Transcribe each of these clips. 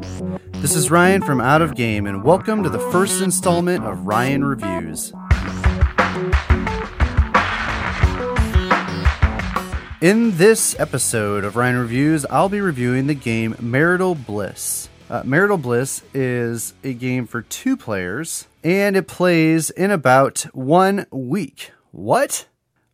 This is Ryan from Out of Game, and welcome to the first installment of Ryan Reviews. In this episode of Ryan Reviews, I'll be reviewing the game Marital Bliss. Uh, Marital Bliss is a game for two players, and it plays in about one week. What?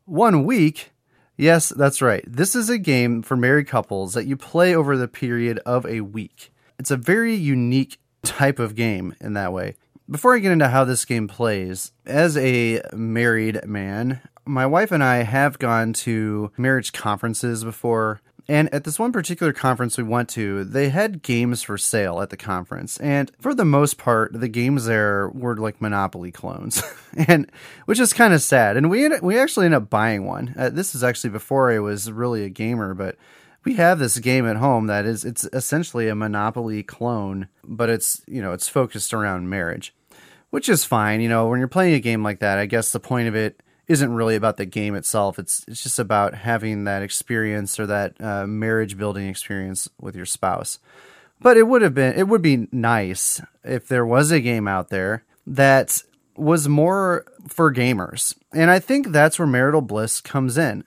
One week? Yes, that's right. This is a game for married couples that you play over the period of a week. It's a very unique type of game in that way. Before I get into how this game plays, as a married man, my wife and I have gone to marriage conferences before. And at this one particular conference we went to, they had games for sale at the conference. And for the most part, the games there were like Monopoly clones, and which is kind of sad. And we ended, we actually ended up buying one. Uh, this is actually before I was really a gamer, but we have this game at home that is it's essentially a Monopoly clone, but it's you know it's focused around marriage, which is fine. You know when you're playing a game like that, I guess the point of it isn't really about the game itself. It's it's just about having that experience or that uh, marriage building experience with your spouse. But it would have been it would be nice if there was a game out there that was more for gamers. And I think that's where Marital Bliss comes in.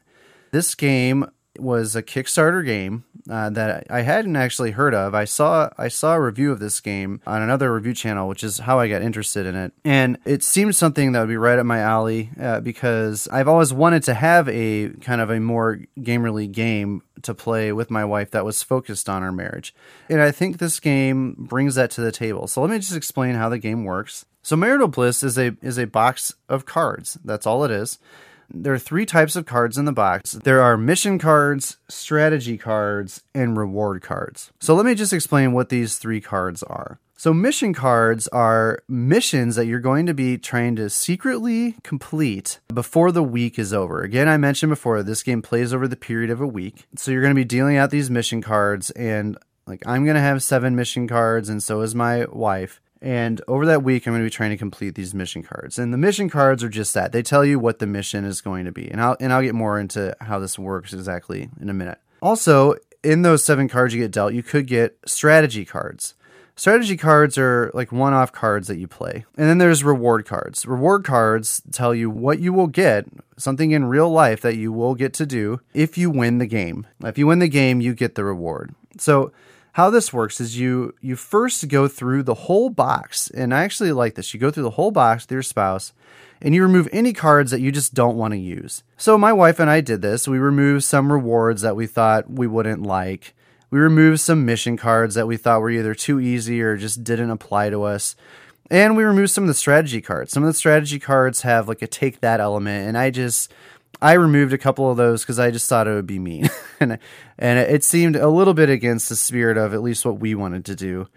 This game was a Kickstarter game uh, that I hadn't actually heard of. I saw I saw a review of this game on another review channel, which is how I got interested in it, and it seemed something that would be right up my alley uh, because I've always wanted to have a kind of a more gamerly game to play with my wife that was focused on our marriage, and I think this game brings that to the table. So let me just explain how the game works. So marital bliss is a is a box of cards. That's all it is. There are three types of cards in the box. There are mission cards, strategy cards, and reward cards. So let me just explain what these three cards are. So, mission cards are missions that you're going to be trying to secretly complete before the week is over. Again, I mentioned before this game plays over the period of a week. So, you're going to be dealing out these mission cards, and like I'm going to have seven mission cards, and so is my wife. And over that week, I'm going to be trying to complete these mission cards. And the mission cards are just that. They tell you what the mission is going to be. And I'll, and I'll get more into how this works exactly in a minute. Also, in those seven cards you get dealt, you could get strategy cards. Strategy cards are like one off cards that you play. And then there's reward cards. Reward cards tell you what you will get, something in real life that you will get to do if you win the game. If you win the game, you get the reward. So how this works is you you first go through the whole box and i actually like this. You go through the whole box with your spouse and you remove any cards that you just don't want to use. So my wife and i did this. We removed some rewards that we thought we wouldn't like. We removed some mission cards that we thought were either too easy or just didn't apply to us. And we removed some of the strategy cards. Some of the strategy cards have like a take that element and i just I removed a couple of those because I just thought it would be mean, and and it seemed a little bit against the spirit of at least what we wanted to do.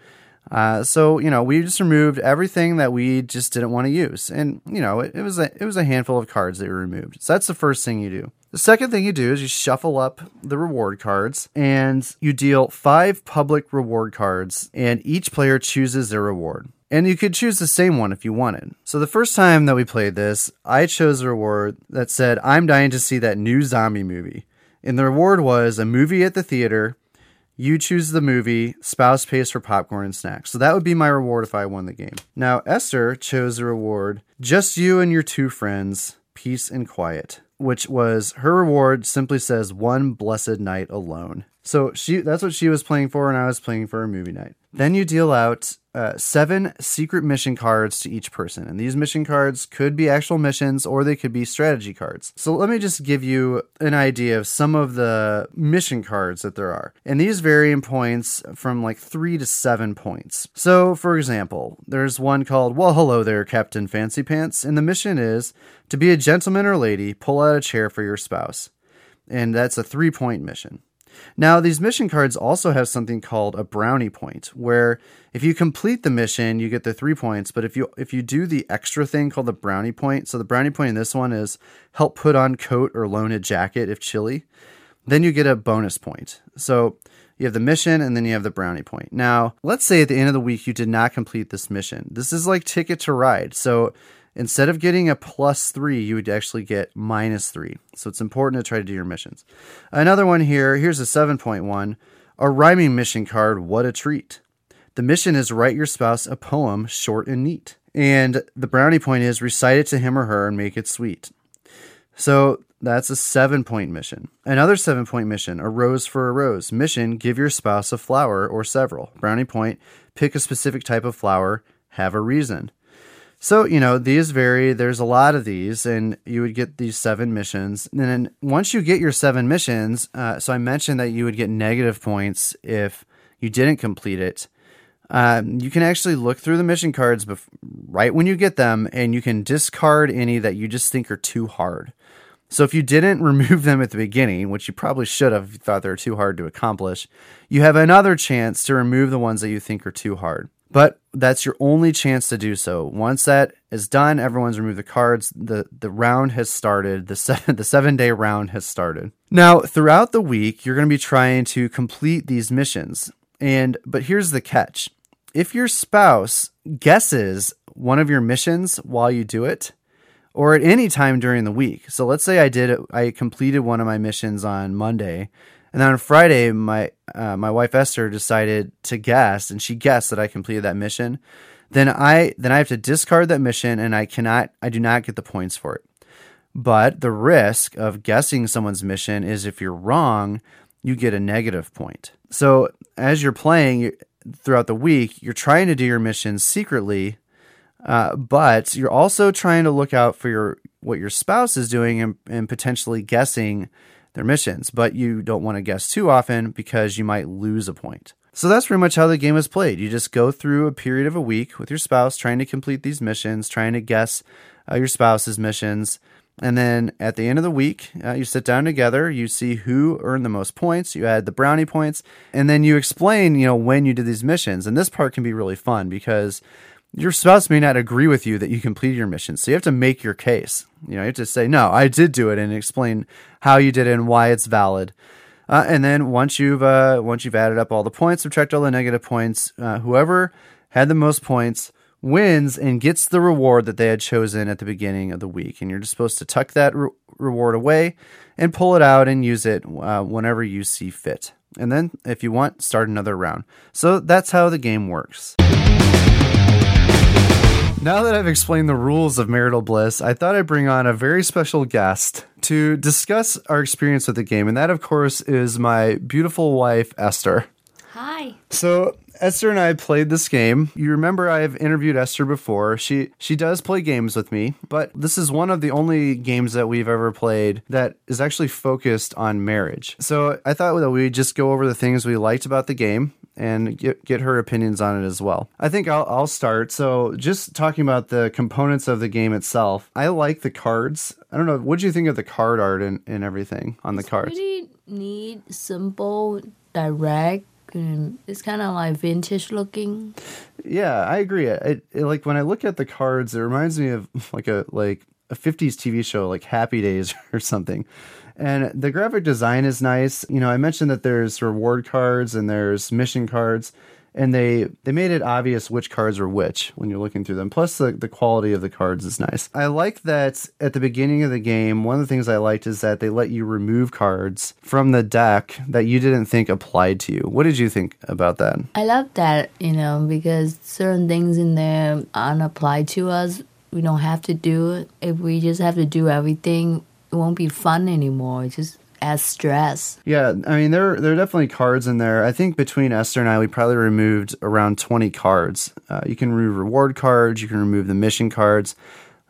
Uh, so you know, we just removed everything that we just didn't want to use, and you know, it, it was a it was a handful of cards that were removed. So that's the first thing you do. The second thing you do is you shuffle up the reward cards and you deal five public reward cards, and each player chooses their reward. And you could choose the same one if you wanted. So the first time that we played this, I chose a reward that said, I'm dying to see that new zombie movie. And the reward was a movie at the theater. You choose the movie, spouse pays for popcorn and snacks. So that would be my reward if I won the game. Now, Esther chose a reward, just you and your two friends, peace and quiet, which was her reward simply says one blessed night alone. So she that's what she was playing for and I was playing for a movie night. Then you deal out uh, seven secret mission cards to each person. And these mission cards could be actual missions or they could be strategy cards. So let me just give you an idea of some of the mission cards that there are. And these vary in points from like three to seven points. So, for example, there's one called, Well, hello there, Captain Fancy Pants. And the mission is to be a gentleman or lady, pull out a chair for your spouse. And that's a three point mission. Now, these mission cards also have something called a brownie point, where if you complete the mission, you get the three points. But if you if you do the extra thing called the brownie point, so the brownie point in this one is help put on coat or loan a jacket if chilly, then you get a bonus point. So you have the mission and then you have the brownie point. Now, let's say at the end of the week you did not complete this mission. This is like ticket to ride. So instead of getting a plus three, you would actually get minus three. So it's important to try to do your missions. Another one here, here's a 7.1 a rhyming mission card. What a treat. The mission is write your spouse a poem short and neat. And the brownie point is recite it to him or her and make it sweet. So that's a seven point mission. Another seven point mission, a rose for a rose. Mission, give your spouse a flower or several. Brownie point, pick a specific type of flower, have a reason. So, you know, these vary. There's a lot of these, and you would get these seven missions. And then once you get your seven missions, uh, so I mentioned that you would get negative points if you didn't complete it. Um, you can actually look through the mission cards bef- right when you get them, and you can discard any that you just think are too hard. So if you didn't remove them at the beginning, which you probably should have, thought they were too hard to accomplish, you have another chance to remove the ones that you think are too hard. But that's your only chance to do so. Once that is done, everyone's removed the cards. the The round has started. the seven The seven day round has started. Now, throughout the week, you're going to be trying to complete these missions. And but here's the catch: if your spouse guesses one of your missions while you do it, or at any time during the week. So let's say I did I completed one of my missions on Monday and then on Friday, my uh, my wife Esther decided to guess, and she guessed that I completed that mission. Then I then I have to discard that mission, and I cannot I do not get the points for it. But the risk of guessing someone's mission is if you're wrong, you get a negative point. So as you're playing throughout the week, you're trying to do your missions secretly, uh, but you're also trying to look out for your what your spouse is doing and, and potentially guessing their missions, but you don't want to guess too often because you might lose a point. So that's pretty much how the game is played. You just go through a period of a week with your spouse trying to complete these missions, trying to guess uh, your spouse's missions. And then at the end of the week, uh, you sit down together, you see who earned the most points, you add the brownie points, and then you explain, you know, when you did these missions. And this part can be really fun because your spouse may not agree with you that you completed your mission. So you have to make your case. You know, you have to say, no, I did do it and explain how you did it and why it's valid. Uh, and then once you've uh, once you've added up all the points, subtract all the negative points, uh, whoever had the most points wins and gets the reward that they had chosen at the beginning of the week. And you're just supposed to tuck that re- reward away and pull it out and use it uh, whenever you see fit. And then, if you want, start another round. So that's how the game works. Now that I've explained the rules of marital bliss, I thought I'd bring on a very special guest to discuss our experience with the game. And that, of course, is my beautiful wife, Esther. Hi. So, Esther and I played this game. You remember I've interviewed Esther before. She she does play games with me, but this is one of the only games that we've ever played that is actually focused on marriage. So I thought that we'd just go over the things we liked about the game and get, get her opinions on it as well. I think I'll, I'll start. So, just talking about the components of the game itself, I like the cards. I don't know, what do you think of the card art and, and everything on it's the cards? Pretty neat, simple, direct. It's kind of like vintage looking. Yeah, I agree. Like when I look at the cards, it reminds me of like a like a 50s TV show like Happy Days or something. And the graphic design is nice. You know, I mentioned that there's reward cards and there's mission cards and they they made it obvious which cards are which when you're looking through them. Plus the, the quality of the cards is nice. I like that at the beginning of the game, one of the things I liked is that they let you remove cards from the deck that you didn't think applied to you. What did you think about that? I love that, you know, because certain things in there aren't applied to us. We don't have to do it. If we just have to do everything, it won't be fun anymore. It just adds stress. Yeah, I mean there there are definitely cards in there. I think between Esther and I, we probably removed around twenty cards. Uh, you can remove reward cards. You can remove the mission cards.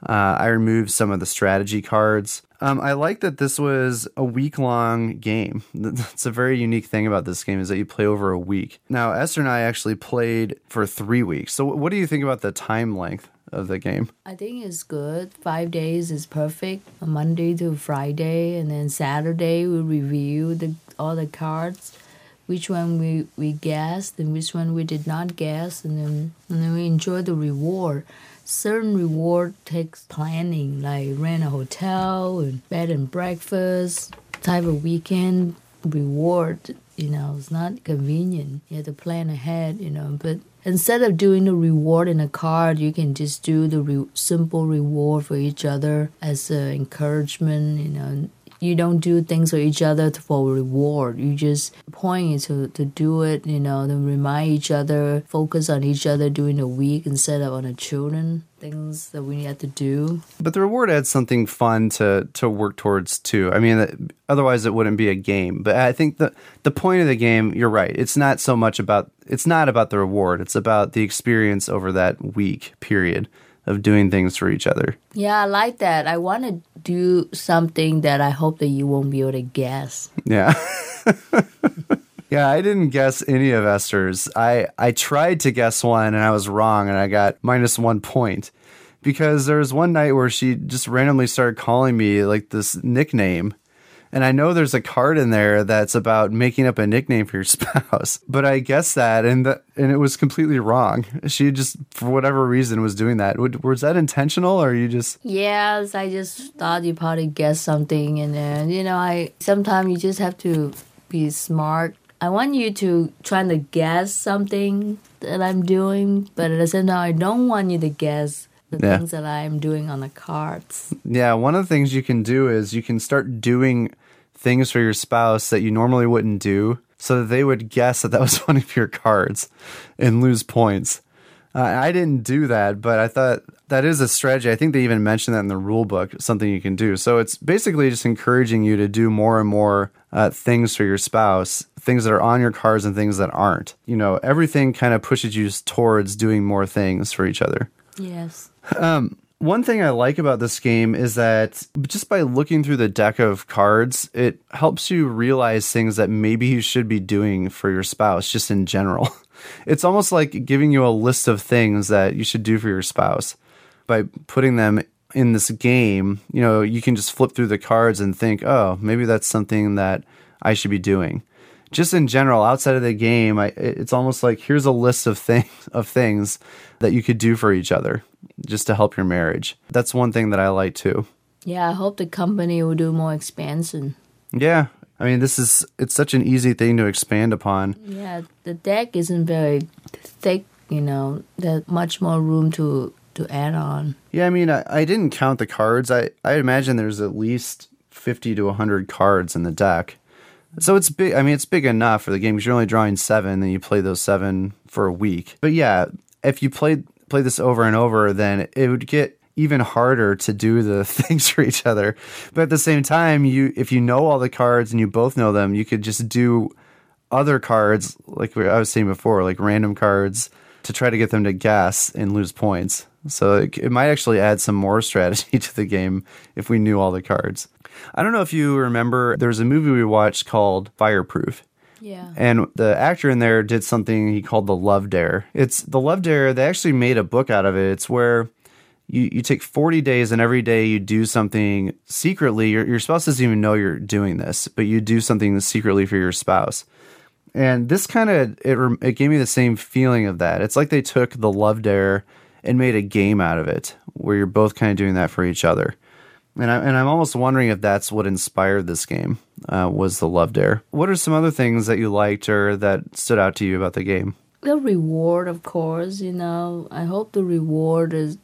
Uh, I removed some of the strategy cards. Um, I like that this was a week long game. That's a very unique thing about this game is that you play over a week. Now Esther and I actually played for three weeks. So what do you think about the time length? of the game? I think it's good. Five days is perfect. Monday to Friday, and then Saturday we review the all the cards, which one we we guessed and which one we did not guess, and then and then we enjoy the reward. Certain reward takes planning, like rent a hotel and bed and breakfast type of weekend reward. You know, it's not convenient. You have to plan ahead. You know, but instead of doing the reward in a card, you can just do the re- simple reward for each other as an encouragement. You know, you don't do things for each other for reward. You just point to to do it, you know, to remind each other, focus on each other during the week instead of on the children things that we have to do. But the reward adds something fun to to work towards too. I mean, otherwise it wouldn't be a game. But I think the the point of the game, you're right. It's not so much about it's not about the reward. It's about the experience over that week period of doing things for each other. Yeah, I like that. I want to do something that I hope that you won't be able to guess. Yeah. yeah, I didn't guess any of Esther's. I, I tried to guess one and I was wrong and I got minus one point. Because there was one night where she just randomly started calling me like this nickname and I know there's a card in there that's about making up a nickname for your spouse, but I guessed that and that, and it was completely wrong. She just, for whatever reason, was doing that. Was that intentional or you just? Yes, I just thought you probably guessed something, and then you know, I sometimes you just have to be smart. I want you to try to guess something that I'm doing, but at the same time, I don't want you to guess the yeah. things that I'm doing on the cards. Yeah, one of the things you can do is you can start doing things for your spouse that you normally wouldn't do so that they would guess that that was one of your cards and lose points. Uh, I didn't do that, but I thought that is a strategy. I think they even mentioned that in the rule book, something you can do. So it's basically just encouraging you to do more and more uh, things for your spouse, things that are on your cards and things that aren't. You know, everything kind of pushes you towards doing more things for each other. Yes. Um, one thing I like about this game is that just by looking through the deck of cards, it helps you realize things that maybe you should be doing for your spouse, just in general. It's almost like giving you a list of things that you should do for your spouse. By putting them in this game, you know, you can just flip through the cards and think, oh, maybe that's something that I should be doing. Just in general, outside of the game, I, it's almost like here's a list of things of things that you could do for each other just to help your marriage. That's one thing that I like too. Yeah, I hope the company will do more expansion. Yeah. I mean, this is it's such an easy thing to expand upon. Yeah, the deck isn't very thick, you know. There's much more room to to add on. Yeah, I mean, I, I didn't count the cards. I I imagine there's at least 50 to 100 cards in the deck. So it's big. I mean, it's big enough for the game because you're only drawing seven, and you play those seven for a week. But yeah, if you played play this over and over, then it would get even harder to do the things for each other. But at the same time, you if you know all the cards and you both know them, you could just do other cards like I was saying before, like random cards to try to get them to guess and lose points. So it, it might actually add some more strategy to the game if we knew all the cards. I don't know if you remember, there was a movie we watched called Fireproof. Yeah. And the actor in there did something he called the Love Dare. It's the Love Dare, they actually made a book out of it. It's where you, you take 40 days and every day you do something secretly. Your, your spouse doesn't even know you're doing this, but you do something secretly for your spouse. And this kind of it, it gave me the same feeling of that. It's like they took the Love Dare and made a game out of it where you're both kind of doing that for each other. And, I, and I'm almost wondering if that's what inspired this game uh, was the Love Dare. What are some other things that you liked or that stood out to you about the game? The reward, of course. You know, I hope the reward is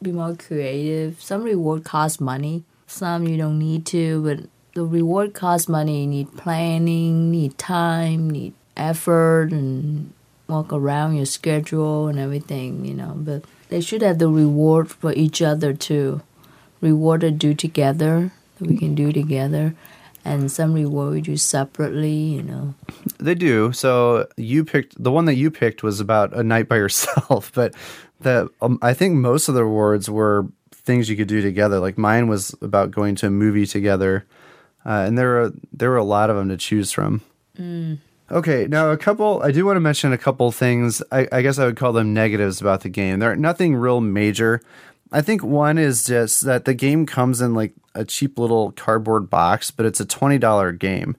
be more creative. Some reward costs money. Some you don't need to, but the reward costs money. You need planning, need time, need effort, and walk around your schedule and everything. You know, but they should have the reward for each other too reward to do together that we can do together and some reward we do separately you know they do so you picked the one that you picked was about a night by yourself but the um, i think most of the rewards were things you could do together like mine was about going to a movie together uh, and there were there were a lot of them to choose from mm. Okay, now a couple. I do want to mention a couple things. I, I, guess I would call them negatives about the game. There are nothing real major. I think one is just that the game comes in like a cheap little cardboard box, but it's a $20 game.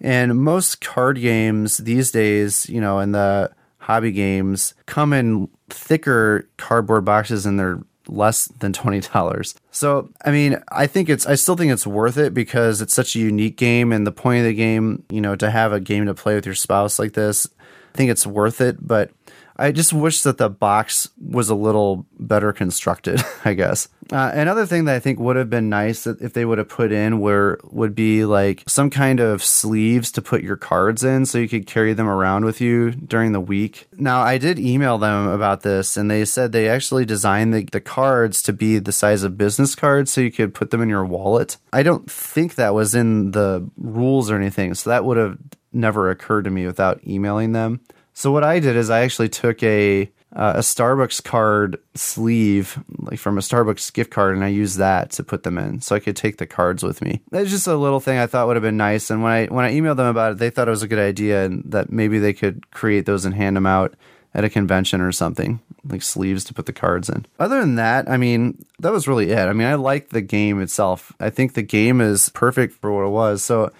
And most card games these days, you know, in the hobby games come in thicker cardboard boxes and they're less than $20. So, I mean, I think it's, I still think it's worth it because it's such a unique game. And the point of the game, you know, to have a game to play with your spouse like this, I think it's worth it. But I just wish that the box was a little better constructed, I guess. Uh, another thing that I think would have been nice that if they would have put in where would be like some kind of sleeves to put your cards in so you could carry them around with you during the week. Now, I did email them about this and they said they actually designed the, the cards to be the size of business cards so you could put them in your wallet. I don't think that was in the rules or anything, so that would have never occurred to me without emailing them. So what I did is I actually took a uh, a Starbucks card sleeve, like from a Starbucks gift card, and I used that to put them in, so I could take the cards with me. That's just a little thing I thought would have been nice. And when I when I emailed them about it, they thought it was a good idea, and that maybe they could create those and hand them out at a convention or something, like sleeves to put the cards in. Other than that, I mean, that was really it. I mean, I like the game itself. I think the game is perfect for what it was. So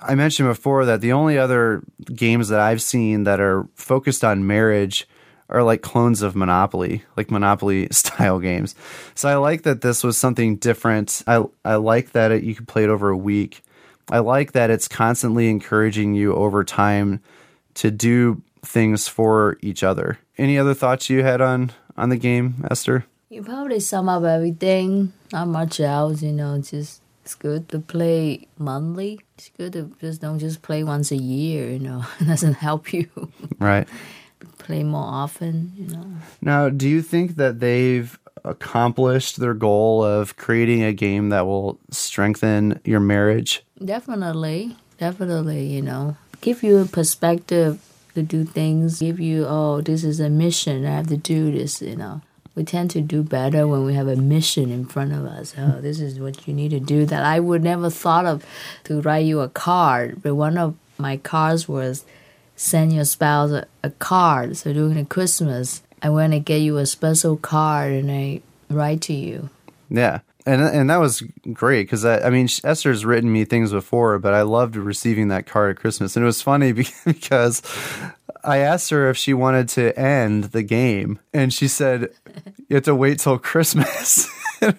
I mentioned before that the only other games that I've seen that are focused on marriage are like clones of Monopoly, like Monopoly style games. So I like that this was something different. I I like that it, you could play it over a week. I like that it's constantly encouraging you over time to do things for each other. Any other thoughts you had on on the game, Esther? You probably sum up everything. Not much else, you know. Just it's good to play monthly. It's good to just don't just play once a year. You know, it doesn't help you. Right. play more often. You know. Now, do you think that they've accomplished their goal of creating a game that will strengthen your marriage? Definitely, definitely. You know, give you a perspective to do things. Give you, oh, this is a mission. I have to do this. You know, we tend to do better when we have a mission in front of us. Oh, this is what you need to do. That I would never thought of to write you a card, but one of my cards was send your spouse a, a card. So during the Christmas, I want to get you a special card and I write to you. Yeah. And, and that was great because I, I mean Esther's written me things before, but I loved receiving that card at Christmas, and it was funny because I asked her if she wanted to end the game, and she said you have to wait till Christmas, and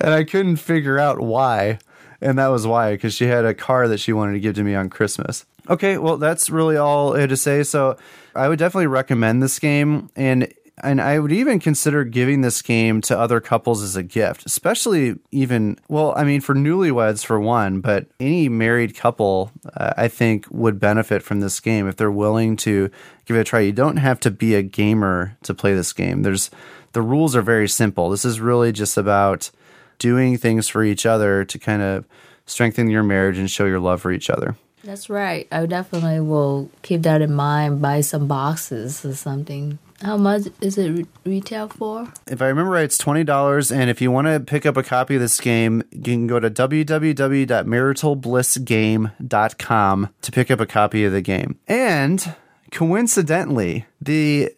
I couldn't figure out why, and that was why because she had a car that she wanted to give to me on Christmas. Okay, well that's really all I had to say. So I would definitely recommend this game, and and I would even consider giving this game to other couples as a gift, especially even, well, I mean, for newlyweds for one, but any married couple, uh, I think, would benefit from this game if they're willing to give it a try. You don't have to be a gamer to play this game. There's the rules are very simple. This is really just about doing things for each other to kind of strengthen your marriage and show your love for each other. That's right. I definitely will keep that in mind. Buy some boxes or something. How much is it re- retail for? If I remember right, it's twenty dollars. And if you want to pick up a copy of this game, you can go to www.maritalblissgame.com to pick up a copy of the game. And coincidentally, the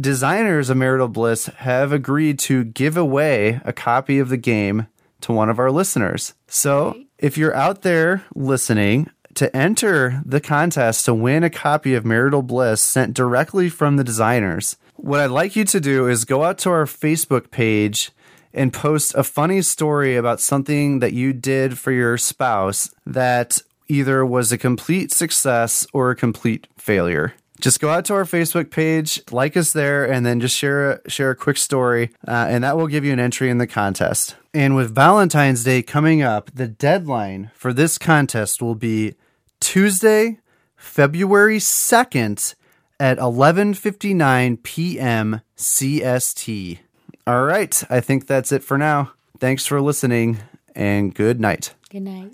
designers of Marital Bliss have agreed to give away a copy of the game to one of our listeners. So if you're out there listening, to enter the contest to win a copy of Marital Bliss sent directly from the designers, what I'd like you to do is go out to our Facebook page and post a funny story about something that you did for your spouse that either was a complete success or a complete failure. Just go out to our Facebook page, like us there, and then just share a, share a quick story, uh, and that will give you an entry in the contest. And with Valentine's Day coming up, the deadline for this contest will be Tuesday, February 2nd at 11:59 p.m. CST. All right, I think that's it for now. Thanks for listening and good night. Good night.